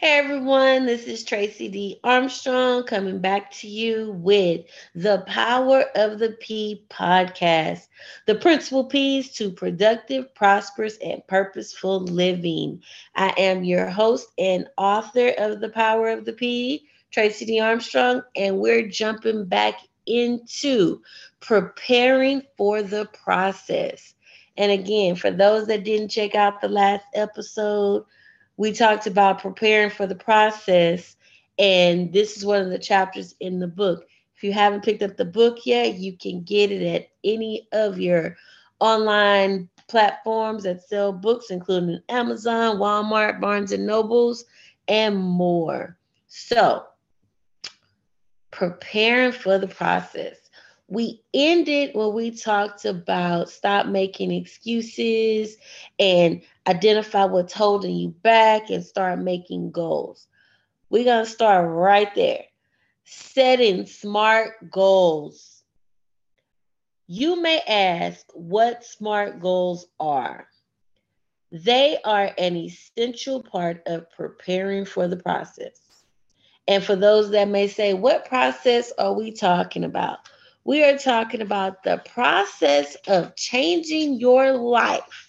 Hey everyone, this is Tracey D. Armstrong coming back to you with the Power of the P podcast, the principle P's to productive, prosperous, and purposeful living. I am your host and author of the Power of the P, Tracey D. Armstrong, and we're jumping back into preparing for the process. And again, for those that didn't check out the last episode, we talked about preparing for the process, and this is one of the chapters in the book. If you haven't picked up the book yet, you can get it at any of your online platforms that sell books, including Amazon, Walmart, Barnes and Nobles, and more. So, preparing for the process. We ended when we talked about stop making excuses and identify what's holding you back and start making goals. We're going to start right there. Setting smart goals. You may ask what SMART goals are. They are an essential part of preparing for the process. And for those that may say, what process are we talking about? We are talking about the process of changing your life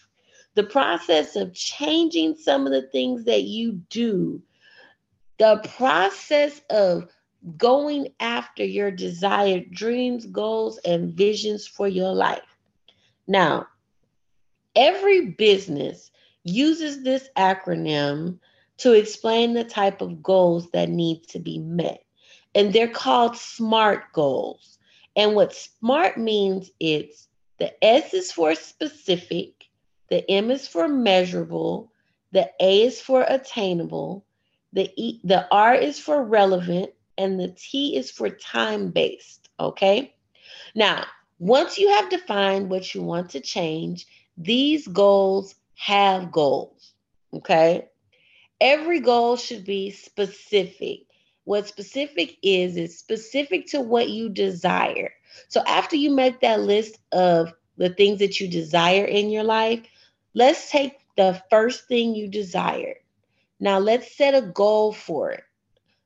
the process of changing some of the things that you do, the process of going after your desired dreams, goals, and visions for your life. Now, every business uses this acronym to explain the type of goals that need to be met. And they're called SMART goals. And what SMART means it's the S is for specific, the M is for measurable. The A is for attainable. The E, the R is for relevant, and the T is for time based. Okay. Now, once you have defined what you want to change, these goals have goals. Okay. every goal should be specific. What specific is, is specific to what you desire. So after you make that list of the things that you desire in your life, let's take the first thing you desire. Now let's set a goal for it.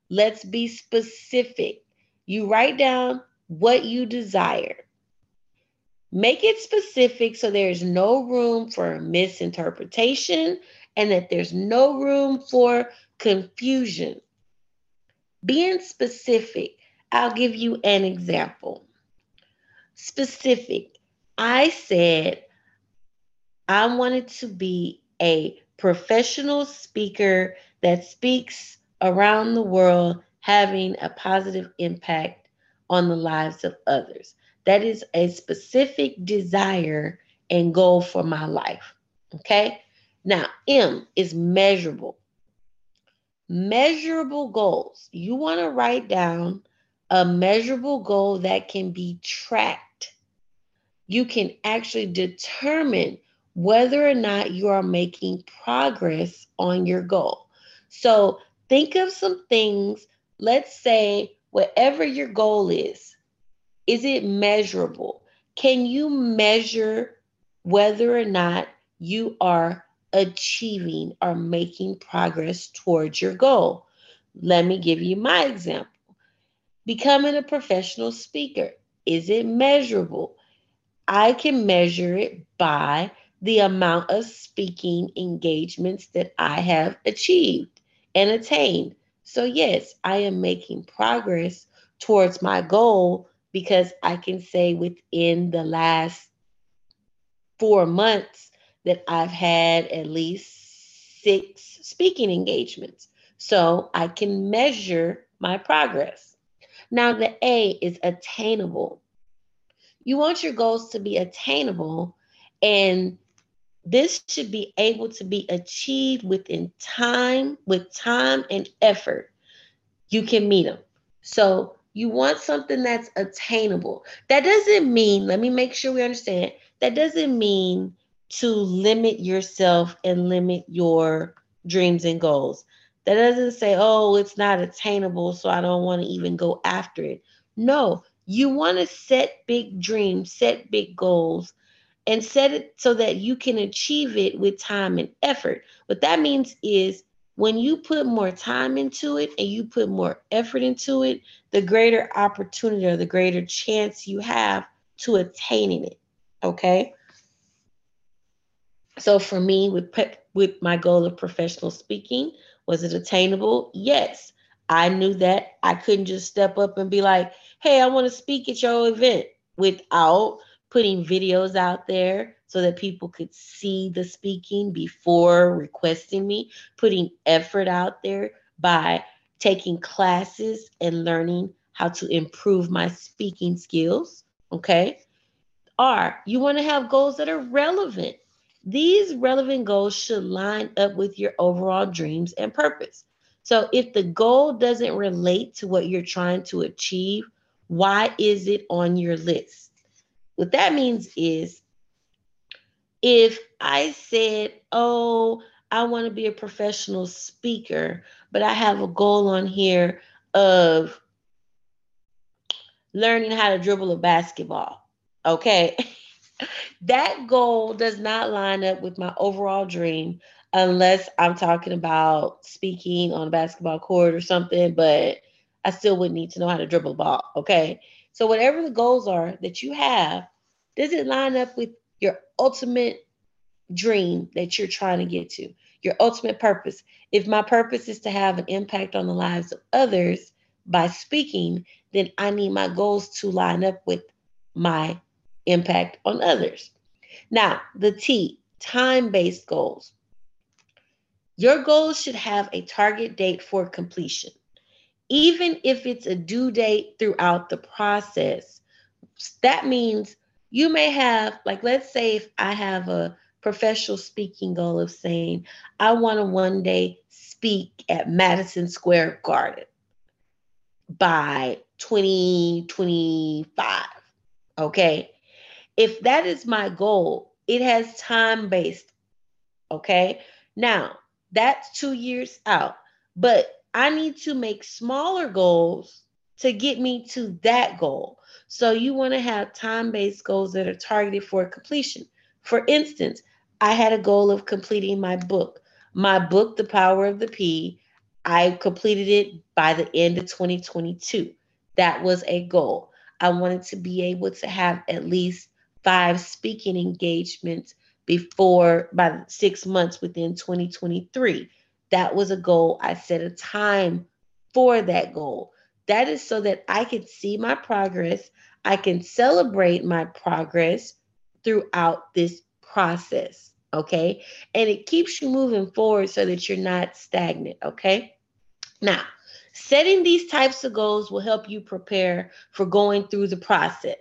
Let's be specific. You write down what you desire. Make it specific so there's no room for misinterpretation and that there's no room for confusion. Being specific, I'll give you an example. Specific, I said I wanted to be a professional speaker that speaks around the world, having a positive impact on the lives of others. That is a specific desire and goal for my life. Okay. Now, M is measurable. Measurable goals. You want to write down a measurable goal that can be tracked. You can actually determine whether or not you are making progress on your goal. So, think of some things. Let's say, whatever your goal is, is it measurable? Can you measure whether or not you are achieving or making progress towards your goal? Let me give you my example. Becoming a professional speaker, is it measurable? I can measure it by the amount of speaking engagements that I have achieved and attained. So, yes, I am making progress towards my goal because I can say within the last four months that I've had at least six speaking engagements. So I can measure my progress. Now, the A is attainable. You want your goals to be attainable, and this should be able to be achieved within time, with time and effort. You can meet them. So you want something that's attainable. That doesn't mean, let me make sure we understand, that doesn't mean to limit yourself and limit your dreams and goals. That doesn't say, oh, it's not attainable, so I don't want to even go after it. No, you want to set big dreams, set big goals, and set it so that you can achieve it with time and effort. What that means is when you put more time into it and you put more effort into it, the greater opportunity or the greater chance you have to attaining it. Okay. So for me, with with my goal of professional speaking, was it attainable? Yes. I knew that I couldn't just step up and be like, "Hey, I want to speak at your event," without putting videos out there so that people could see the speaking before requesting me, putting effort out there by taking classes and learning how to improve my speaking skills. Okay. R, you want to have goals that are relevant. These relevant goals should line up with your overall dreams and purpose. So if the goal doesn't relate to what you're trying to achieve, why is it on your list? What that means is if I said, oh, I want to be a professional speaker, but I have a goal on here of learning how to dribble a basketball. Okay. that goal does not line up with my overall dream unless I'm talking about speaking on a basketball court or something, but I still would need to know how to dribble a ball. Okay. So, whatever the goals are that you have, does it line up with your ultimate dream that you're trying to get to, your ultimate purpose. If my purpose is to have an impact on the lives of others by speaking, then I need my goals to line up with my impact on others. Now, the T, time based goals. Your goals should have a target date for completion. Even if it's a due date throughout the process, that means you may have, like, let's say if I have a professional speaking goal of saying, I want to one day speak at Madison Square Garden by 2025. Okay. If that is my goal, it has time based. Okay. Now, That's two years out. But I need to make smaller goals to get me to that goal. So you want to have time based goals that are targeted for completion. For instance, I had a goal of completing my book. My book, The Power of the P, I completed it by the end of 2022. That was a goal. I wanted to be able to have at least five speaking engagements before by six months within 2023. That was a goal. I set a time for that goal. That is so that I can see my progress. I can celebrate my progress throughout this process. Okay. And it keeps you moving forward so that you're not stagnant. Okay. Now, setting these types of goals will help you prepare for going through the process.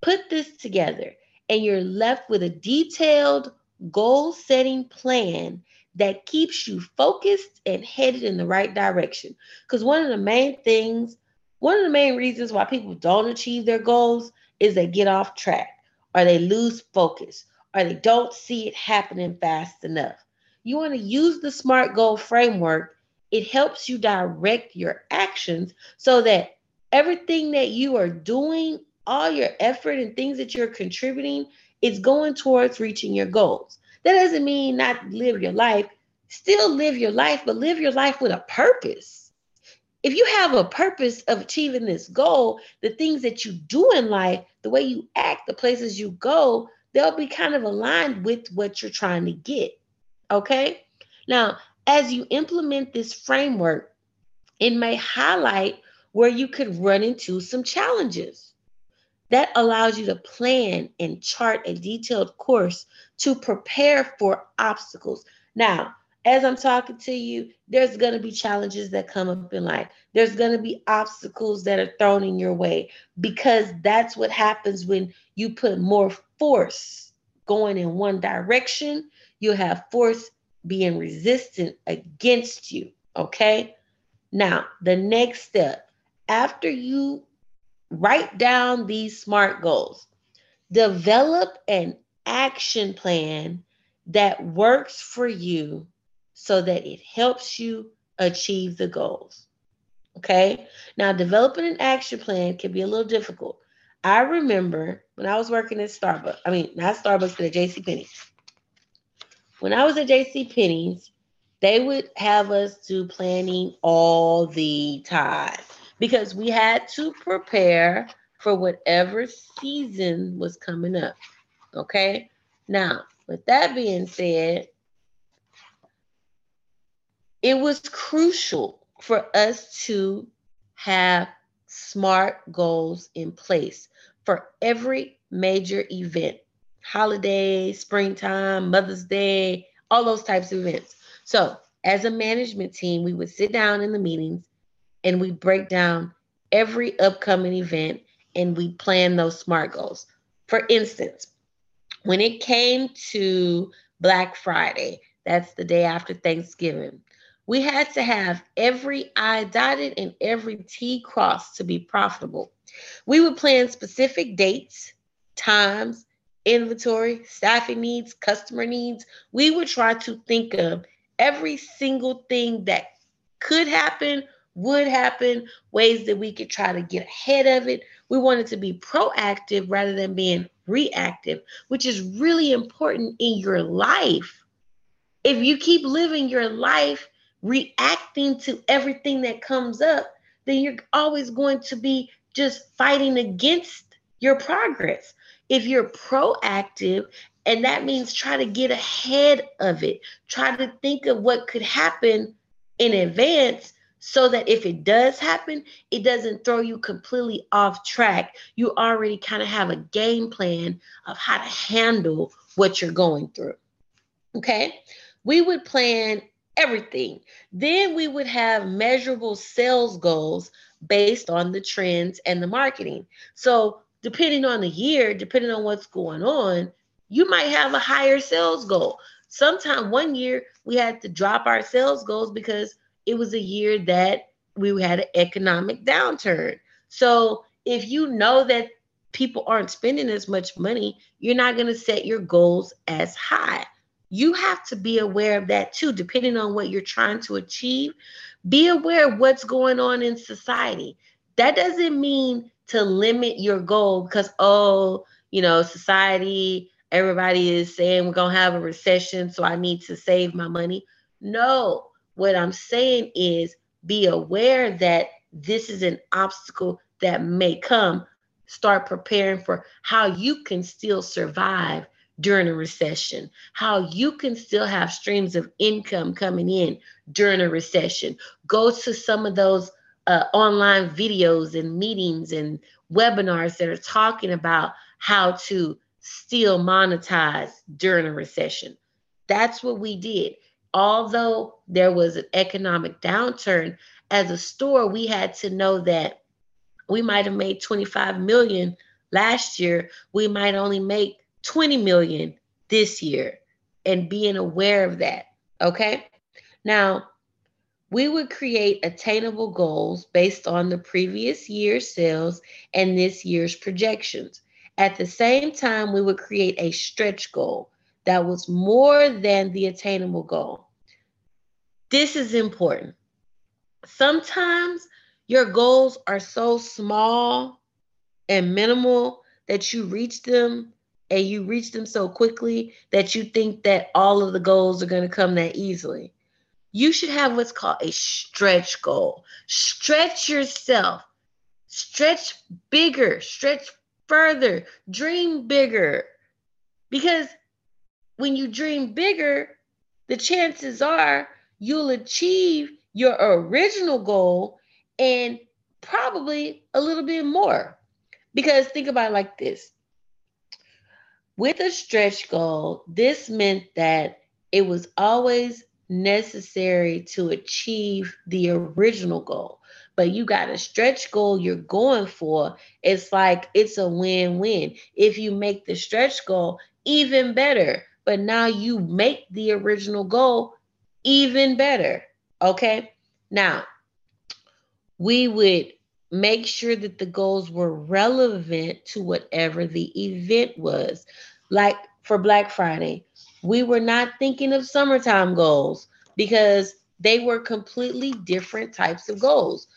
Put this together, and you're left with a detailed goal setting plan that keeps you focused and headed in the right direction. Because one of the main things, one of the main reasons why people don't achieve their goals is they get off track or they lose focus or they don't see it happening fast enough. You want to use the SMART goal framework. It helps you direct your actions so that everything that you are doing, all your effort and things that you're contributing, is going towards reaching your goals. That doesn't mean not live your life. Still live your life, but live your life with a purpose. If you have a purpose of achieving this goal, the things that you do in life, the way you act, the places you go, they'll be kind of aligned with what you're trying to get. Okay. Now, as you implement this framework, it may highlight where you could run into some challenges. That allows you to plan and chart a detailed course to prepare for obstacles. Now, as I'm talking to you, there's going to be challenges that come up in life. There's going to be obstacles that are thrown in your way because that's what happens when you put more force going in one direction. You'll have force being resistant against you. Okay. Now, the next step after you write down these SMART goals, develop an action plan that works for you so that it helps you achieve the goals. Okay. Now, developing an action plan can be a little difficult. I remember when I was working at Starbucks, I mean, not Starbucks, but at JC Penney's. When I was at JC Penney's, they would have us do planning all the time because we had to prepare for whatever season was coming up. Okay. Now, with that being said, it was crucial for us to have smart goals in place for every major event holiday, springtime, Mother's Day, all those types of events. So, as a management team, we would sit down in the meetings and we break down every upcoming event and we plan those SMART goals. For instance, when it came to Black Friday, that's the day after Thanksgiving, we had to have every I dotted and every T crossed to be profitable. We would plan specific dates, times, inventory, staffing needs, customer needs. We would try to think of every single thing that could happen, would happen, ways that we could try to get ahead of it. We wanted to be proactive rather than being reactive, which is really important in your life. If you keep living your life reacting to everything that comes up, then you're always going to be just fighting against your progress. If you're proactive, and that means try to get ahead of it, try to think of what could happen in advance so that if it does happen, it doesn't throw you completely off track. You already kind of have a game plan of how to handle what you're going through. Okay. We would plan everything. Then we would have measurable sales goals based on the trends and the marketing. So, depending on the year, depending on what's going on, you might have a higher sales goal. Sometime one year we had to drop our sales goals because it was a year that we had an economic downturn. So, if you know that people aren't spending as much money, you're not going to set your goals as high. you have to be aware of that too, depending on what you're trying to achieve. Be aware of what's going on in society. That doesn't mean to limit your goal because, oh, you know, society, everybody is saying we're going to have a recession, so I need to save my money. No, what I'm saying is be aware that this is an obstacle that may come. Start preparing for how you can still survive during a recession, how you can still have streams of income coming in during a recession. Go to some of those uh, online videos and meetings and webinars that are talking about how to still monetize during a recession. That's what we did. Although there was an economic downturn, as a store, we had to know that we might have made 25 million last year. We might only make 20 million this year and being aware of that. Okay. Now, we would create attainable goals based on the previous year's sales and this year's projections. At the same time, we would create a stretch goal that was more than the attainable goal. This is important. Sometimes your goals are so small and minimal that you reach them and you reach them so quickly that you think that all of the goals are going to come that easily. You should have what's called a stretch goal. Stretch yourself, stretch bigger, stretch further, dream bigger. Because when you dream bigger, the chances are you'll achieve your original goal and probably a little bit more. Because think about it like this with a stretch goal, this meant that it was always necessary to achieve the original goal. But you got a stretch goal you're going for. It's like it's a win win. If you make the stretch goal, even better. But now you make the original goal even better. Okay. Now, we would make sure that the goals were relevant to whatever the event was. Like for Black Friday, we were not thinking of summertime goals because they were completely different types of goals.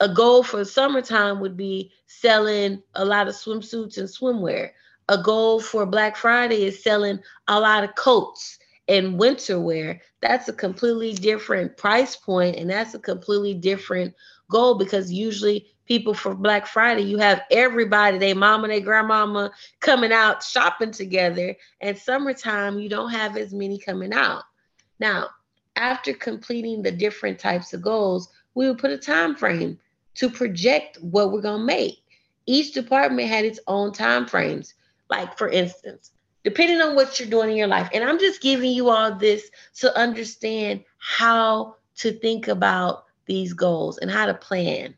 A goal for summertime would be selling a lot of swimsuits and swimwear. A goal for Black Friday is selling a lot of coats and winter wear. That's a completely different price point and that's a completely different goal because usually people for Black Friday, you have everybody, they mama, they grandmama coming out shopping together. And summertime, you don't have as many coming out. Now, after completing the different types of goals, we would put a time frame to project what we're gonna make. Each department had its own time frames. Like for instance, depending on what you're doing in your life. And I'm just giving you all this to understand how to think about these goals and how to plan.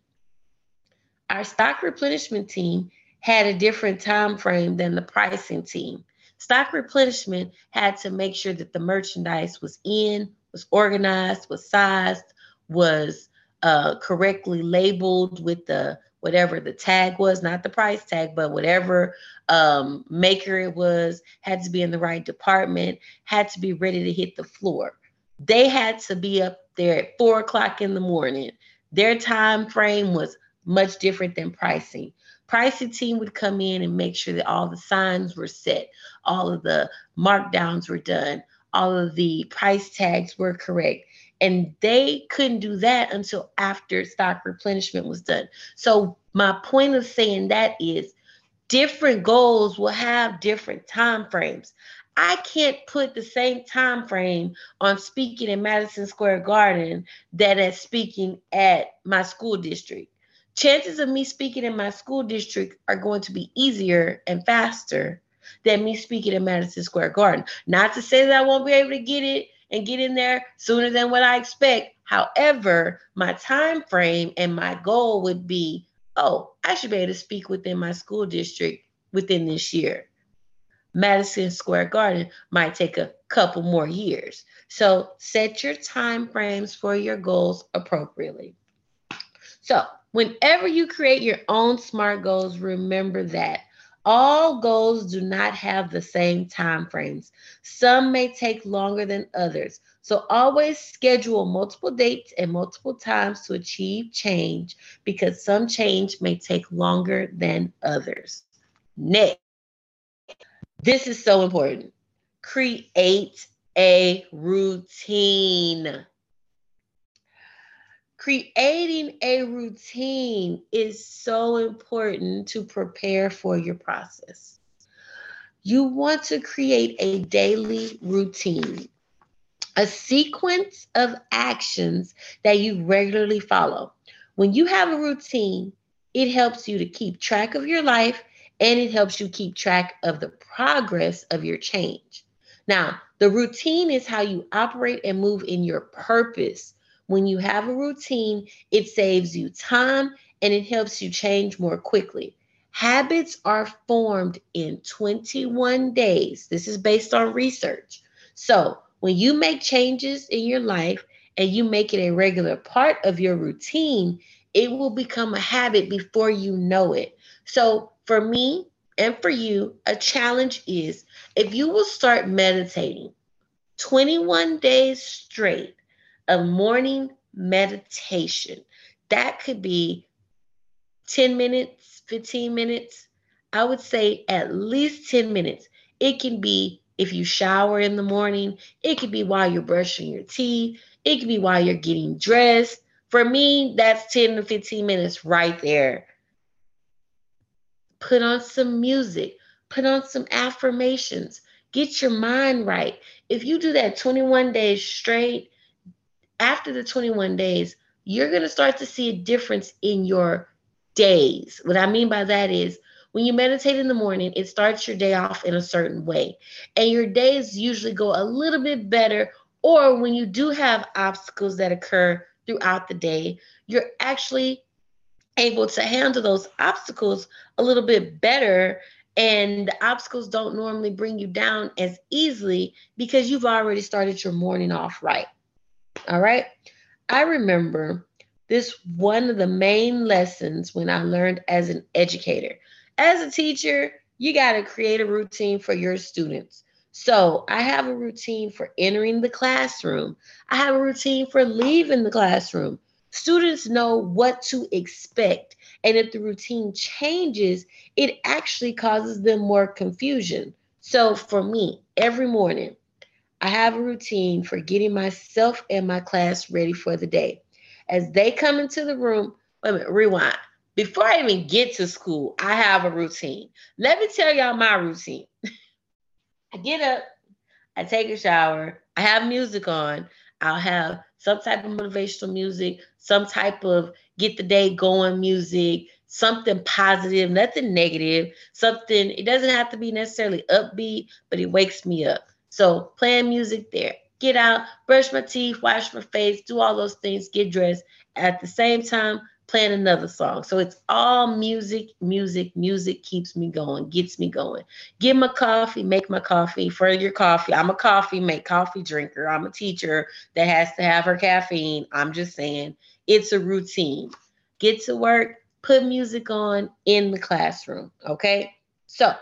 Our stock replenishment team had a different time frame than the pricing team. Stock replenishment had to make sure that the merchandise was in, was organized, was sized, was uh, correctly labeled with the whatever the tag was, not the price tag, but whatever um, maker it was, had to be in the right department, had to be ready to hit the floor. They had to be up there at four o'clock in the morning. Their time frame was much different than pricing. Pricing team would come in and make sure that all the signs were set, all of the markdowns were done, all of the price tags were correct. And they couldn't do that until after stock replenishment was done. So, my point of saying that is different goals will have different time frames. I can't put the same time frame on speaking in Madison Square Garden that as speaking at my school district. Chances of me speaking in my school district are going to be easier and faster than me speaking in Madison Square Garden. Not to say that I won't be able to get it and get in there sooner than what I expect. However, my time frame and my goal would be, oh, I should be able to speak within my school district within this year. Madison Square Garden might take a couple more years. So set your time frames for your goals appropriately. So, whenever you create your own SMART goals, remember that All goals do not have the same time frames. Some may take longer than others. So always schedule multiple dates and multiple times to achieve change because some change may take longer than others. Next, this is so important. Create a routine. Creating a routine is so important to prepare for your process. You want to create a daily routine, a sequence of actions that you regularly follow. When you have a routine, it helps you to keep track of your life and it helps you keep track of the progress of your change. Now, the routine is how you operate and move in your purpose. When you have a routine, it saves you time and it helps you change more quickly. Habits are formed in 21 days. This is based on research. So, when you make changes in your life and you make it a regular part of your routine, it will become a habit before you know it. So, for me and for you, a challenge is if you will start meditating 21 days straight of morning meditation, that could be 10 minutes, 15 minutes. I would say at least 10 minutes. It can be if you shower in the morning, it could be while you're brushing your teeth, it could be while you're getting dressed. For me, that's 10 to 15 minutes right there Put on some music, put on some affirmations, get your mind right. If you do that 21 days straight, after the 21 days, you're going to start to see a difference in your days. What I mean by that is when you meditate in the morning, it starts your day off in a certain way. And your days usually go a little bit better. Or when you do have obstacles that occur throughout the day, you're actually able to handle those obstacles a little bit better and the obstacles don't normally bring you down as easily because you've already started your morning off right. All right. I remember this one of the main lessons when I learned as an educator. As a teacher, you got to create a routine for your students. So I have a routine for entering the classroom. I have a routine for leaving the classroom. Students know what to expect. And if the routine changes, it actually causes them more confusion. So for me, every morning, I have a routine for getting myself and my class ready for the day. As they come into the room, wait a minute, rewind. Before I even get to school, I have a routine. Let me tell y'all my routine. I get up, I take a shower, I have music on, I'll have some type of motivational music, some type of get the day going music, something positive, nothing negative, something, it doesn't have to be necessarily upbeat, but it wakes me up. So playing music there. Get out, brush my teeth, wash my face, do all those things, get dressed. At the same time, playing another song. So it's all music, music, music keeps me going, gets me going. Get my coffee, make my coffee for your coffee. I'm a coffee, make coffee drinker. I'm a teacher that has to have her caffeine. I'm just saying it's a routine. Get to work, put music on in the classroom. Okay. So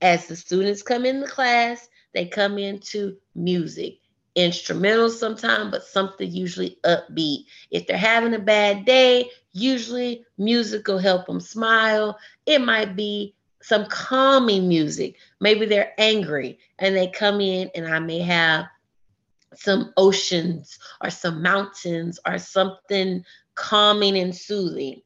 as the students come in the class, they come into music instrumental sometimes, but something usually upbeat. If they're having a bad day, usually music will help them smile. It might be some calming music. Maybe they're angry and they come in, and I may have some oceans or some mountains or something calming and soothing.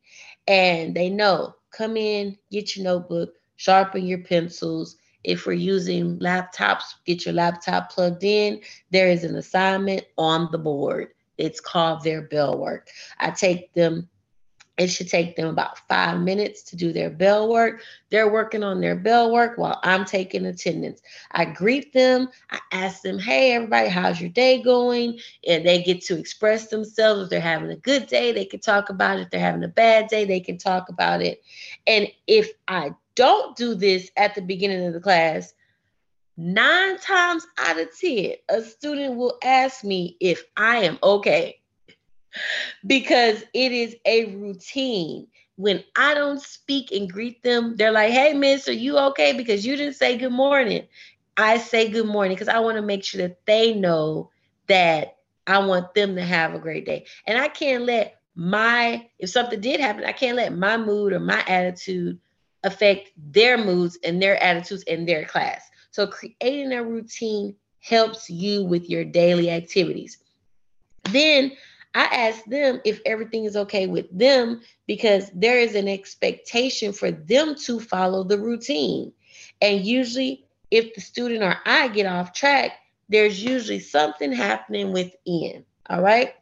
And they know come in, get your notebook, sharpen your pencils, if we're using laptops, get your laptop plugged in. There is an assignment on the board. It's called their bell work. I take them it should take them about five minutes to do their bell work. They're working on their bell work while I'm taking attendance. I greet them. I ask them, hey, everybody, how's your day going? And they get to express themselves. If they're having a good day, they can talk about it. If they're having a bad day, they can talk about it. And if I don't do this at the beginning of the class, nine times out of 10, a student will ask me if I am okay because it is a routine. when I don't speak and greet them, they're like, hey, miss, are you okay? Because you didn't say good morning. I say good morning because I want to make sure that they know that I want them to have a great day. And I can't let my, if something did happen, I can't let my mood or my attitude affect their moods and their attitudes in their class. So creating a routine helps you with your daily activities. Then I ask them if everything is okay with them because there is an expectation for them to follow the routine. And usually, if the student or I get off track, there's usually something happening within. All right.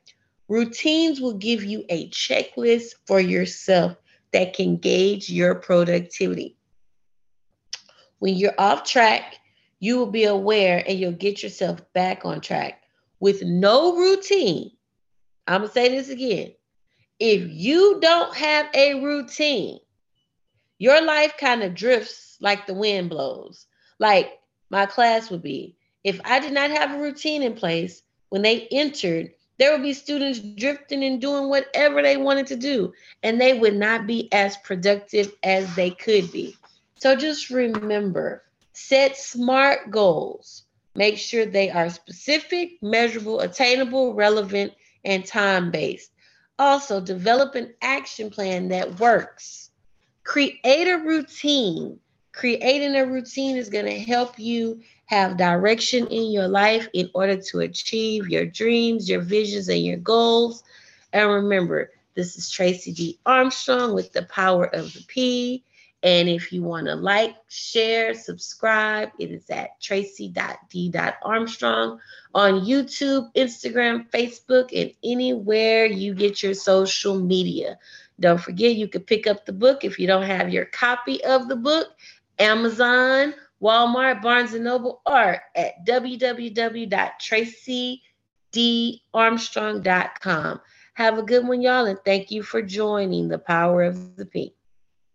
Routines will give you a checklist for yourself that can gauge your productivity. When you're off track, you will be aware and you'll get yourself back on track. With no routine, I'm going to say this again. If you don't have a routine, your life kind of drifts like the wind blows. Like my class would be. If I did not have a routine in place when they entered, there would be students drifting and doing whatever they wanted to do, and they would not be as productive as they could be. So just remember set smart goals. Make sure they are specific, measurable, attainable, relevant, and time based. Also, develop an action plan that works. Create a routine. Creating a routine is going to help you have direction in your life in order to achieve your dreams, your visions, and your goals. And remember, this is Tracey D. Armstrong with the power of the P. And if you want to like, share, subscribe, it is at tracy.d.armstrong on YouTube, Instagram, Facebook, and anywhere you get your social media. Don't forget, you can pick up the book if you don't have your copy of the book, Amazon Walmart, Barnes and Noble, or at www.tracydarmstrong.com. Have a good one, y'all, and thank you for joining the Power of the Pink.